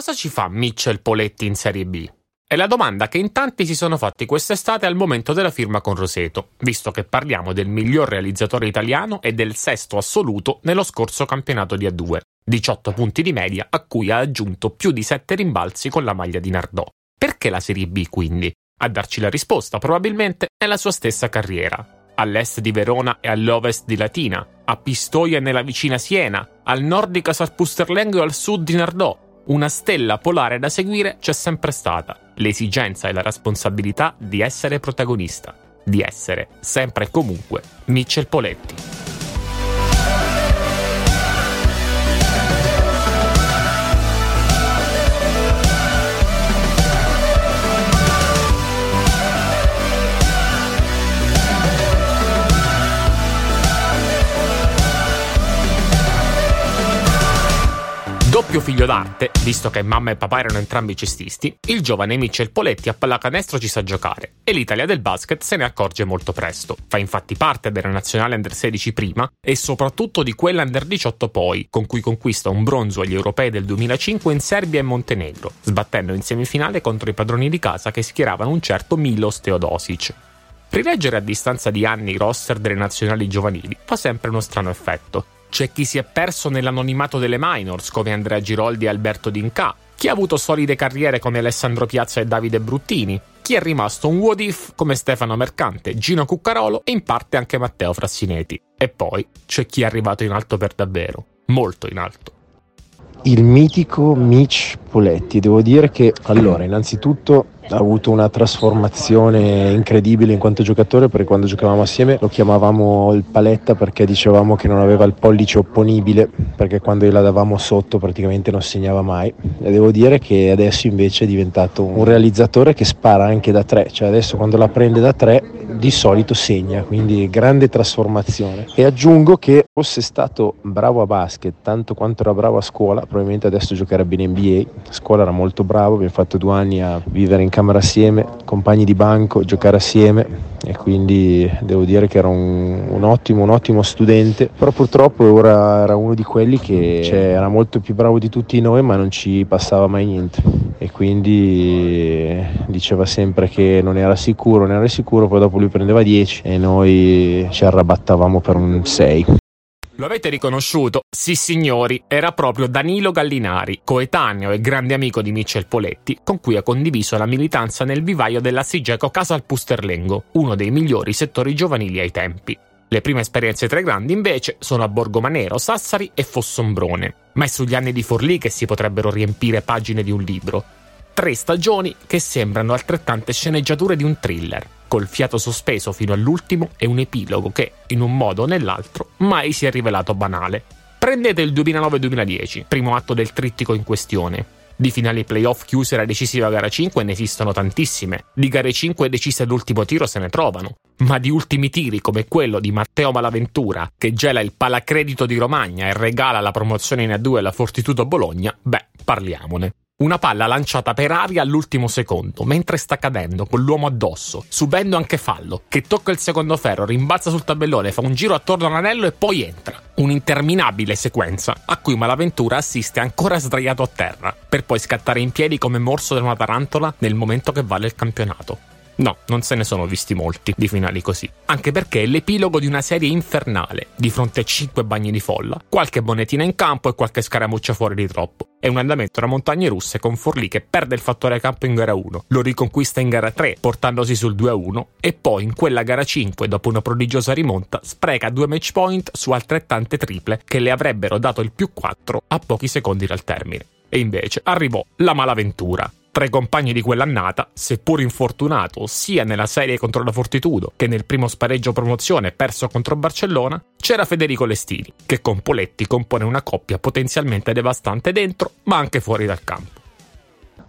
Cosa ci fa Mitchell Poletti in Serie B? È la domanda che in tanti si sono fatti quest'estate al momento della firma con Roseto, visto che parliamo del miglior realizzatore italiano e del sesto assoluto nello scorso campionato di A2, 18 punti di media a cui ha aggiunto più di 7 rimbalzi con la maglia di Nardò. Perché la Serie B quindi? A darci la risposta probabilmente è la sua stessa carriera. All'est di Verona e all'ovest di Latina, a Pistoia e nella vicina Siena, al nord di Casarpusterlengo e al sud di Nardò, una stella polare da seguire c'è sempre stata, l'esigenza e la responsabilità di essere protagonista, di essere, sempre e comunque, Mitchell Poletti. Doppio figlio d'arte, visto che mamma e papà erano entrambi cestisti, il giovane Mitchell Poletti a pallacanestro ci sa giocare e l'Italia del basket se ne accorge molto presto. Fa infatti parte della nazionale under 16 prima e soprattutto di quella under 18 poi, con cui conquista un bronzo agli europei del 2005 in Serbia e Montenegro, sbattendo in semifinale contro i padroni di casa che schieravano un certo Milos Teodosic. Rileggere a distanza di anni i roster delle nazionali giovanili fa sempre uno strano effetto c'è chi si è perso nell'anonimato delle minors, come Andrea Giroldi e Alberto Dinca, chi ha avuto solide carriere come Alessandro Piazza e Davide Bruttini, chi è rimasto un what if come Stefano Mercante, Gino Cuccarolo e in parte anche Matteo Frassineti. E poi c'è chi è arrivato in alto per davvero, molto in alto il mitico Mitch Poletti. Devo dire che allora, innanzitutto ha avuto una trasformazione incredibile in quanto giocatore perché quando giocavamo assieme lo chiamavamo il paletta perché dicevamo che non aveva il pollice opponibile perché quando gliela davamo sotto praticamente non segnava mai. E devo dire che adesso invece è diventato un realizzatore che spara anche da tre cioè adesso quando la prende da tre di solito segna quindi grande trasformazione. E aggiungo che fosse stato bravo a basket tanto quanto era bravo a scuola probabilmente adesso giocherebbe in NBA a. Scuola era molto bravo abbiamo fatto due anni a vivere in camera assieme, compagni di banco, giocare assieme e quindi devo dire che era un, un, ottimo, un ottimo studente, però purtroppo ora era uno di quelli che cioè, era molto più bravo di tutti noi ma non ci passava mai niente e quindi diceva sempre che non era sicuro, non era sicuro, poi dopo lui prendeva 10 e noi ci arrabattavamo per un 6. Lo avete riconosciuto? Sì signori, era proprio Danilo Gallinari, coetaneo e grande amico di Mitchell Poletti, con cui ha condiviso la militanza nel vivaio della Sigeco Casa al Pusterlengo, uno dei migliori settori giovanili ai tempi. Le prime esperienze tra i grandi, invece, sono a Borgomanero, Sassari e Fossombrone, ma è sugli anni di Forlì che si potrebbero riempire pagine di un libro. Tre stagioni che sembrano altrettante sceneggiature di un thriller col fiato sospeso fino all'ultimo e un epilogo che, in un modo o nell'altro, mai si è rivelato banale. Prendete il 2009-2010, primo atto del trittico in questione. Di finali playoff chiuse la decisiva gara 5 ne esistono tantissime. Di gare 5 decise all'ultimo tiro se ne trovano. Ma di ultimi tiri come quello di Matteo Malaventura, che gela il palacredito di Romagna e regala la promozione in A2 alla Fortitudo Bologna, beh, parliamone. Una palla lanciata per aria all'ultimo secondo, mentre sta cadendo con l'uomo addosso, subendo anche fallo, che tocca il secondo ferro, rimbalza sul tabellone, fa un giro attorno all'anello e poi entra. Un'interminabile sequenza a cui Malaventura assiste ancora sdraiato a terra, per poi scattare in piedi come morso da una tarantola nel momento che vale il campionato. No, non se ne sono visti molti di finali così. Anche perché è l'epilogo di una serie infernale, di fronte a 5 bagni di folla, qualche monetina in campo e qualche scaramuccia fuori di troppo. È un andamento da montagne russe con Forlì che perde il fattore campo in gara 1, lo riconquista in gara 3 portandosi sul 2-1 e poi in quella gara 5 dopo una prodigiosa rimonta spreca due match point su altrettante triple che le avrebbero dato il più 4 a pochi secondi dal termine. E invece arrivò la malaventura, tra i compagni di quell'annata, seppur infortunato sia nella serie contro la Fortitudo che nel primo spareggio promozione perso contro Barcellona, c'era Federico Lestini, che con Poletti compone una coppia potenzialmente devastante dentro, ma anche fuori dal campo.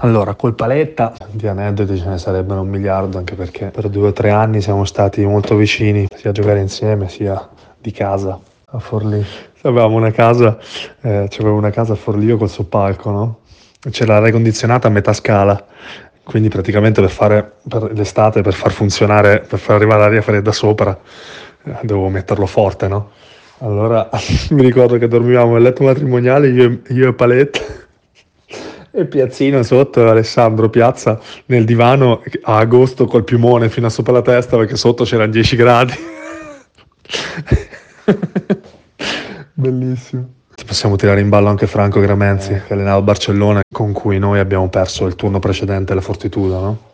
Allora, col Paletta di aneddoti ce ne sarebbero un miliardo, anche perché per due o tre anni siamo stati molto vicini, sia a giocare insieme sia di casa a Forlì. Avevamo una casa, eh, c'avevo una casa a Forlì col suo palco, no? C'era l'aria condizionata a metà scala, quindi praticamente per fare per l'estate, per far funzionare, per far arrivare l'aria fredda sopra, eh, dovevo metterlo forte, no? Allora mi ricordo che dormivamo nel letto matrimoniale io, io e Palette E Piazzino sotto, Alessandro Piazza nel divano a agosto col piumone fino a sopra la testa perché sotto c'erano 10 gradi. Bellissimo. Possiamo tirare in ballo anche Franco Gramenzi, che allenava Barcellona, con cui noi abbiamo perso il turno precedente la Fortitudo, no?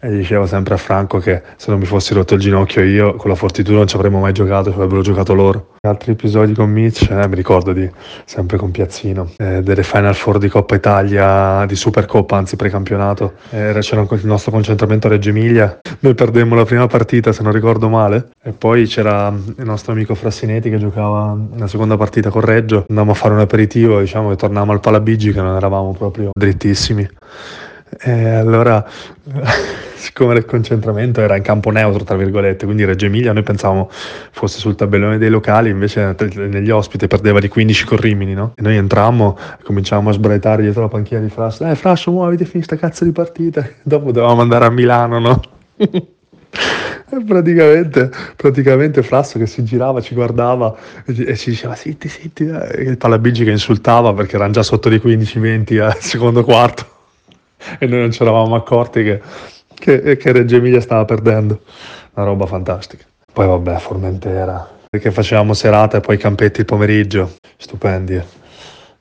E dicevo sempre a Franco che se non mi fossi rotto il ginocchio io con la Fortitudo non ci avremmo mai giocato, ci avrebbero giocato loro. Altri episodi con Mitch, eh, mi ricordo di sempre con Piazzino, eh, delle Final Four di Coppa Italia, di Supercoppa, anzi precampionato. Eh, c'era il nostro concentramento a Reggio Emilia, noi perdemmo la prima partita se non ricordo male e poi c'era il nostro amico Frassinetti che giocava la seconda partita con Reggio, andavamo a fare un aperitivo, diciamo che tornavamo al Palabigi che non eravamo proprio drittissimi. E allora siccome il concentramento era in campo neutro, tra virgolette, quindi Reggio Emilia noi pensavamo fosse sul tabellone dei locali, invece negli ospiti perdeva di 15 con Rimini, no? E noi entrammo cominciavamo a sbraitare dietro la panchina di Frasso, eh Frasso, muoviti, finita cazzo di partita, dopo dovevamo andare a Milano, no? praticamente, praticamente Frasso che si girava, ci guardava e, ci diceva zitti, zitti, eh. e il Palabigi che insultava perché erano già sotto di 15-20 al secondo quarto e noi non ci eravamo accorti che che, che Reggio Emilia stava perdendo. Una roba fantastica. Poi vabbè, Formentera, perché facevamo serata e poi campetti il pomeriggio. Stupendi.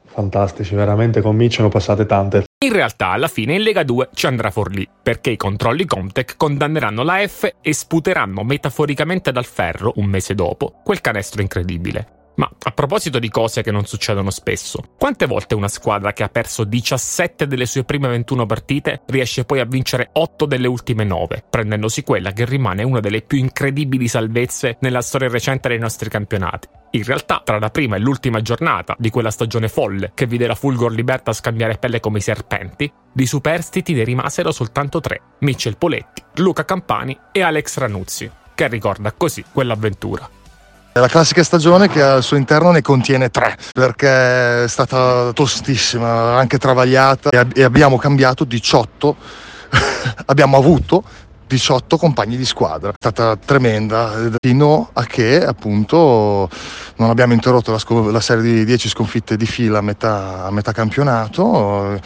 Fantastici, veramente con Mitch sono passate tante. In realtà alla fine in Lega 2 ci andrà Forlì, perché i controlli Comtech condanneranno la F e sputeranno metaforicamente dal ferro, un mese dopo, quel canestro incredibile. Ma a proposito di cose che non succedono spesso, quante volte una squadra che ha perso 17 delle sue prime 21 partite riesce poi a vincere 8 delle ultime 9, prendendosi quella che rimane una delle più incredibili salvezze nella storia recente dei nostri campionati? In realtà, tra la prima e l'ultima giornata di quella stagione folle che vide la Fulgor Liberta scambiare pelle come i serpenti, di superstiti ne rimasero soltanto tre: Mitchell Poletti, Luca Campani e Alex Ranuzzi, che ricorda così quell'avventura. La classica stagione che al suo interno ne contiene tre, perché è stata tostissima, anche travagliata e abbiamo cambiato 18, abbiamo avuto 18 compagni di squadra. È stata tremenda fino a che appunto non abbiamo interrotto la, sco- la serie di 10 sconfitte di fila a metà, a metà campionato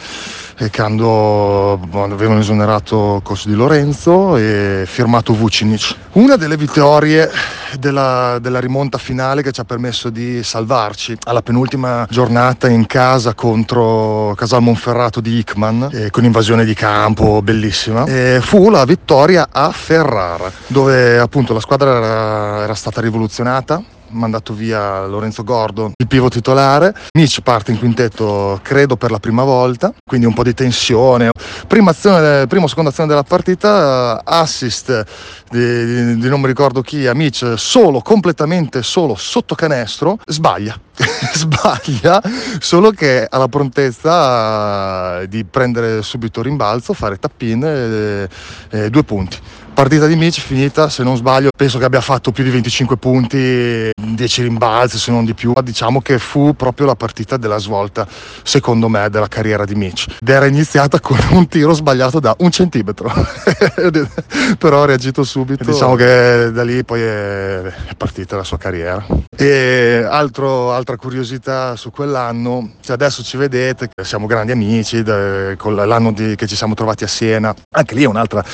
quando avevano esonerato Costo di Lorenzo e firmato Vucinic. Una delle vittorie della, della, rimonta finale che ci ha permesso di salvarci alla penultima giornata in casa contro Casal Monferrato di Hickman eh, con invasione di campo bellissima e fu la vittoria a Ferrara dove appunto la squadra era, era stata rivoluzionata mandato via Lorenzo Gordon, il pivo titolare. Mitch parte in quintetto, credo, per la prima volta, quindi un po' di tensione. Prima, azione, prima seconda azione della partita, assist di, di, di non mi ricordo chi, a Mitch, solo, completamente solo, sotto canestro, sbaglia. sbaglia, solo che ha la prontezza di prendere subito rimbalzo, fare tappin e, e due punti partita di Mitch finita, se non sbaglio, penso che abbia fatto più di 25 punti, 10 rimbalzi se non di più. Diciamo che fu proprio la partita della svolta, secondo me, della carriera di Mitch. Ed era iniziata con un tiro sbagliato da un centimetro, però ha reagito subito. Diciamo che da lì poi è partita la sua carriera. E altro, altra curiosità su quell'anno, cioè adesso ci vedete, siamo grandi amici, l'anno di, che ci siamo trovati a Siena, anche lì è un'altra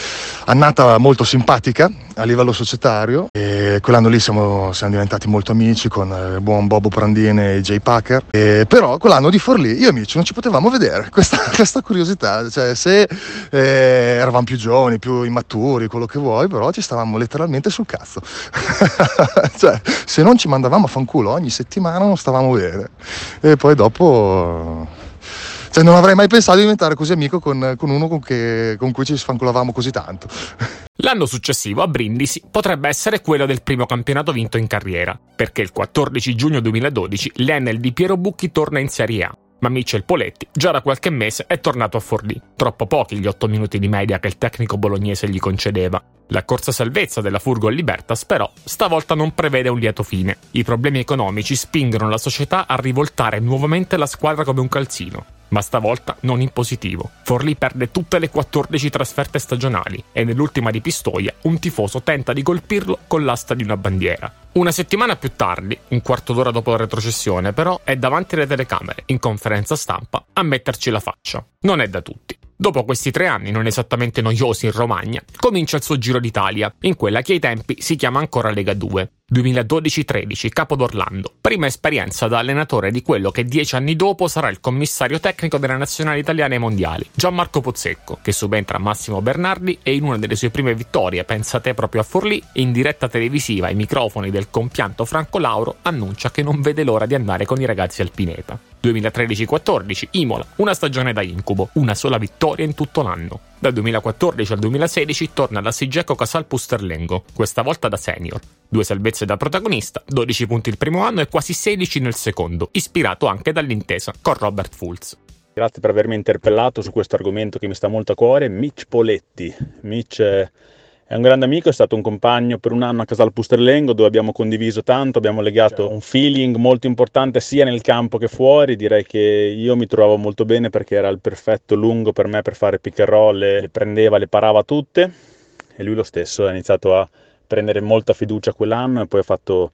annata molto molto simpatica a livello societario. E quell'anno lì siamo, siamo diventati molto amici con il eh, buon Bobo Prandine e Jay Packer. E però quell'anno di Forlì io e amici non ci potevamo vedere. Questa, questa curiosità cioè se eh, eravamo più giovani più immaturi quello che vuoi però ci stavamo letteralmente sul cazzo. Cioè se non ci mandavamo a fanculo ogni settimana non stavamo bene. E poi dopo cioè, non avrei mai pensato di diventare così amico con, con uno con, che, con cui ci sfancolavamo così tanto. L'anno successivo a Brindisi potrebbe essere quello del primo campionato vinto in carriera, perché il 14 giugno 2012 l'Enel di Piero Bucchi torna in Serie A. Ma Michel Poletti già da qualche mese è tornato a Forlì. Troppo pochi gli 8 minuti di media che il tecnico bolognese gli concedeva. La corsa salvezza della Furgo Libertas però stavolta non prevede un lieto fine. I problemi economici spingono la società a rivoltare nuovamente la squadra come un calzino ma stavolta non in positivo. Forlì perde tutte le 14 trasferte stagionali e nell'ultima di Pistoia un tifoso tenta di colpirlo con l'asta di una bandiera. Una settimana più tardi, un quarto d'ora dopo la retrocessione, però, è davanti alle telecamere, in conferenza stampa, a metterci la faccia. Non è da tutti. Dopo questi tre anni non esattamente noiosi in Romagna, comincia il suo Giro d'Italia, in quella che ai tempi si chiama ancora Lega 2. 2012-13, Capo d'Orlando. Prima esperienza da allenatore di quello che dieci anni dopo sarà il commissario tecnico delle nazionali italiane ai mondiali, Gianmarco Pozzecco, che subentra a Massimo Bernardi e in una delle sue prime vittorie, pensate proprio a Forlì, in diretta televisiva ai microfoni del compianto Franco Lauro, annuncia che non vede l'ora di andare con i ragazzi al Pineta. 2013-14, Imola, una stagione da incubo, una sola vittoria in tutto l'anno. Dal 2014 al 2016 torna alla Sigeco Casal Pusterlengo, questa volta da senior. Due salvezze da protagonista, 12 punti il primo anno e quasi 16 nel secondo, ispirato anche dall'intesa con Robert Fultz. Grazie per avermi interpellato su questo argomento che mi sta molto a cuore, Mitch Poletti. Mitch è un grande amico, è stato un compagno per un anno a Casal Pusterlengo dove abbiamo condiviso tanto, abbiamo legato un feeling molto importante sia nel campo che fuori. Direi che io mi trovavo molto bene perché era il perfetto lungo per me per fare pick and roll, le prendeva, le parava tutte e lui lo stesso ha iniziato a prendere molta fiducia quell'anno e poi ha fatto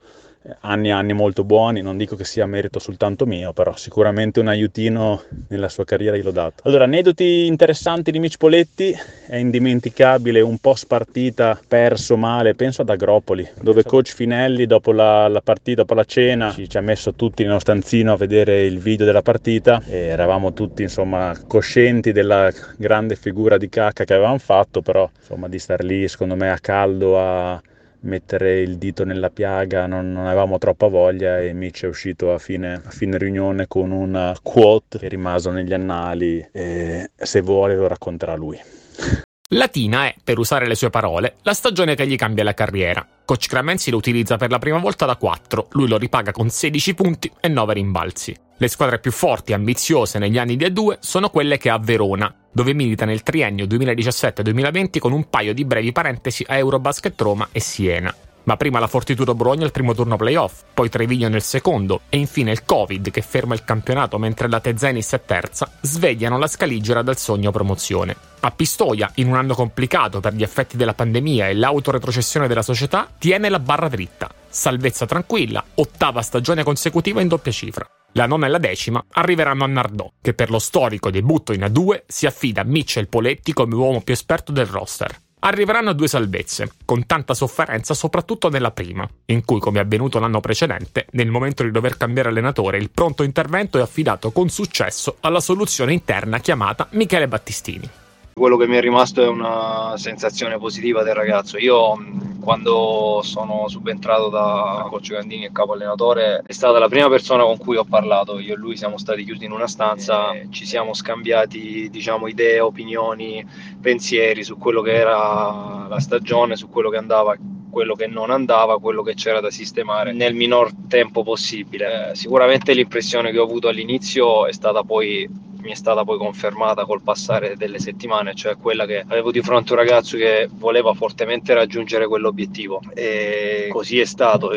anni e anni molto buoni, non dico che sia merito soltanto mio, però sicuramente un aiutino nella sua carriera gliel'ho dato. Allora, aneddoti interessanti di Mitch Poletti, è indimenticabile un post partita perso male, penso ad Agropoli, dove coach Finelli dopo la, la partita, dopo la cena, ci, ci, ha messo tutti nello stanzino a vedere il video della partita e eravamo tutti insomma coscienti della grande figura di cacca che avevamo fatto, però insomma di star lì secondo me a caldo a mettere il dito nella piaga, non, non avevamo troppa voglia e Mitch è uscito a fine, a fine riunione con una quote che è rimasto negli annali e se vuole lo racconterà lui. Latina è, per usare le sue parole, la stagione che gli cambia la carriera. Coach Cramenzi lo utilizza per la prima volta da 4, lui lo ripaga con 16 punti e 9 rimbalzi. Le squadre più forti e ambiziose negli anni di A2 sono quelle che ha Verona, dove milita nel triennio 2017-2020 con un paio di brevi parentesi a Eurobasket Roma e Siena ma prima la Fortitudo Bologna al primo turno playoff, poi Treviglio nel secondo e infine il Covid che ferma il campionato mentre la Tezenis è terza, svegliano la scaligera dal sogno promozione. A Pistoia, in un anno complicato per gli effetti della pandemia e l'autoretrocessione della società, tiene la barra dritta. Salvezza tranquilla, ottava stagione consecutiva in doppia cifra. La nona e la decima arriveranno a Nardò, che per lo storico debutto in A2 si affida a Mitchell Poletti come uomo più esperto del roster arriveranno due salvezze, con tanta sofferenza soprattutto nella prima, in cui, come è avvenuto l'anno precedente, nel momento di dover cambiare allenatore, il pronto intervento è affidato con successo alla soluzione interna chiamata Michele Battistini. Quello che mi è rimasto è una sensazione positiva del ragazzo. Io quando sono subentrato da coach Gandini e capo allenatore è stata la prima persona con cui ho parlato. Io e lui siamo stati chiusi in una stanza, ci siamo scambiati diciamo, idee, opinioni, pensieri su quello che era la stagione, su quello che andava quello che non andava, quello che c'era da sistemare nel minor tempo possibile. Eh, sicuramente l'impressione che ho avuto all'inizio è stata poi mi è stata poi confermata col passare delle settimane, cioè quella che avevo di fronte un ragazzo che voleva fortemente raggiungere quell'obiettivo e così è stato.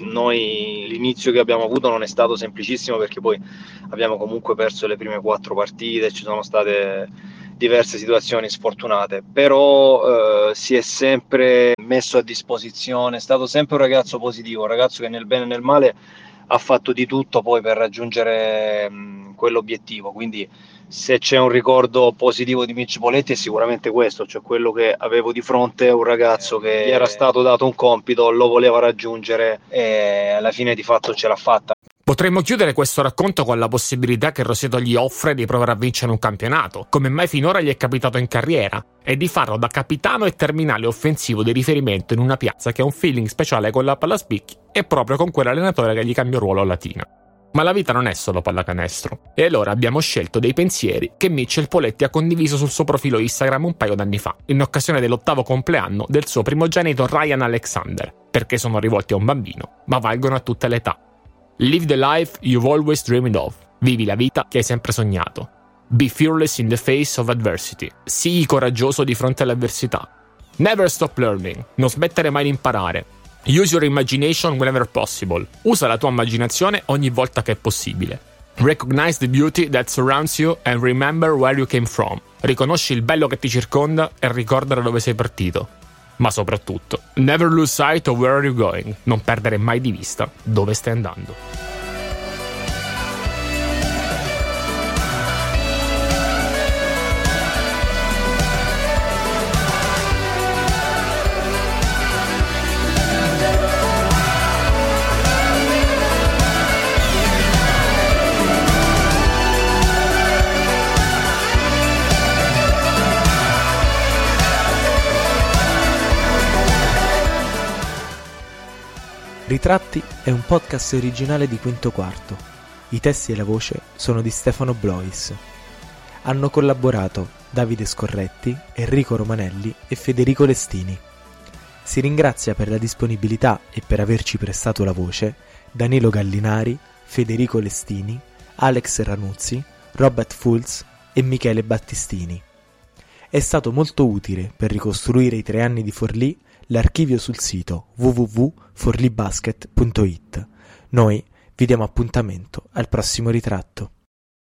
Noi l'inizio che abbiamo avuto non è stato semplicissimo perché poi abbiamo comunque perso le prime quattro partite, ci sono state diverse situazioni sfortunate, però eh, si è sempre messo a disposizione, è stato sempre un ragazzo positivo, un ragazzo che nel bene e nel male ha fatto di tutto poi per raggiungere mh, quell'obiettivo. Quindi se c'è un ricordo positivo di Mitch Poletti è sicuramente questo, cioè quello che avevo di fronte un ragazzo che gli era stato dato un compito, lo voleva raggiungere e alla fine di fatto ce l'ha fatta. Potremmo chiudere questo racconto con la possibilità che Roseto gli offre di provare a vincere un campionato, come mai finora gli è capitato in carriera, e di farlo da capitano e terminale offensivo di riferimento in una piazza che ha un feeling speciale con la palla spicchi e proprio con quell'allenatore che gli cambia ruolo a Latina. Ma la vita non è solo pallacanestro. E allora abbiamo scelto dei pensieri che Mitchell Poletti ha condiviso sul suo profilo Instagram un paio d'anni fa, in occasione dell'ottavo compleanno del suo primogenito Ryan Alexander, perché sono rivolti a un bambino, ma valgono a tutte le età. Live the life you've always dreamed of. Vivi la vita che hai sempre sognato. Be fearless in the face of adversity. Sii coraggioso di fronte all'avversità. Never stop learning. Non smettere mai di imparare. Use your imagination whenever possible. Usa la tua immaginazione ogni volta che è possibile. Recognize the beauty that surrounds you and remember where you came from. Riconosci il bello che ti circonda e ricorda da dove sei partito. Ma soprattutto, never lose sight of where you're going, non perdere mai di vista dove stai andando. Ritratti è un podcast originale di Quinto Quarto. I testi e la voce sono di Stefano Blois. Hanno collaborato Davide Scorretti, Enrico Romanelli e Federico Lestini. Si ringrazia per la disponibilità e per averci prestato la voce Danilo Gallinari, Federico Lestini, Alex Ranuzzi, Robert Fulz e Michele Battistini. È stato molto utile per ricostruire i tre anni di Forlì l'archivio sul sito www.forlibasket.it. Noi vi diamo appuntamento al prossimo ritratto.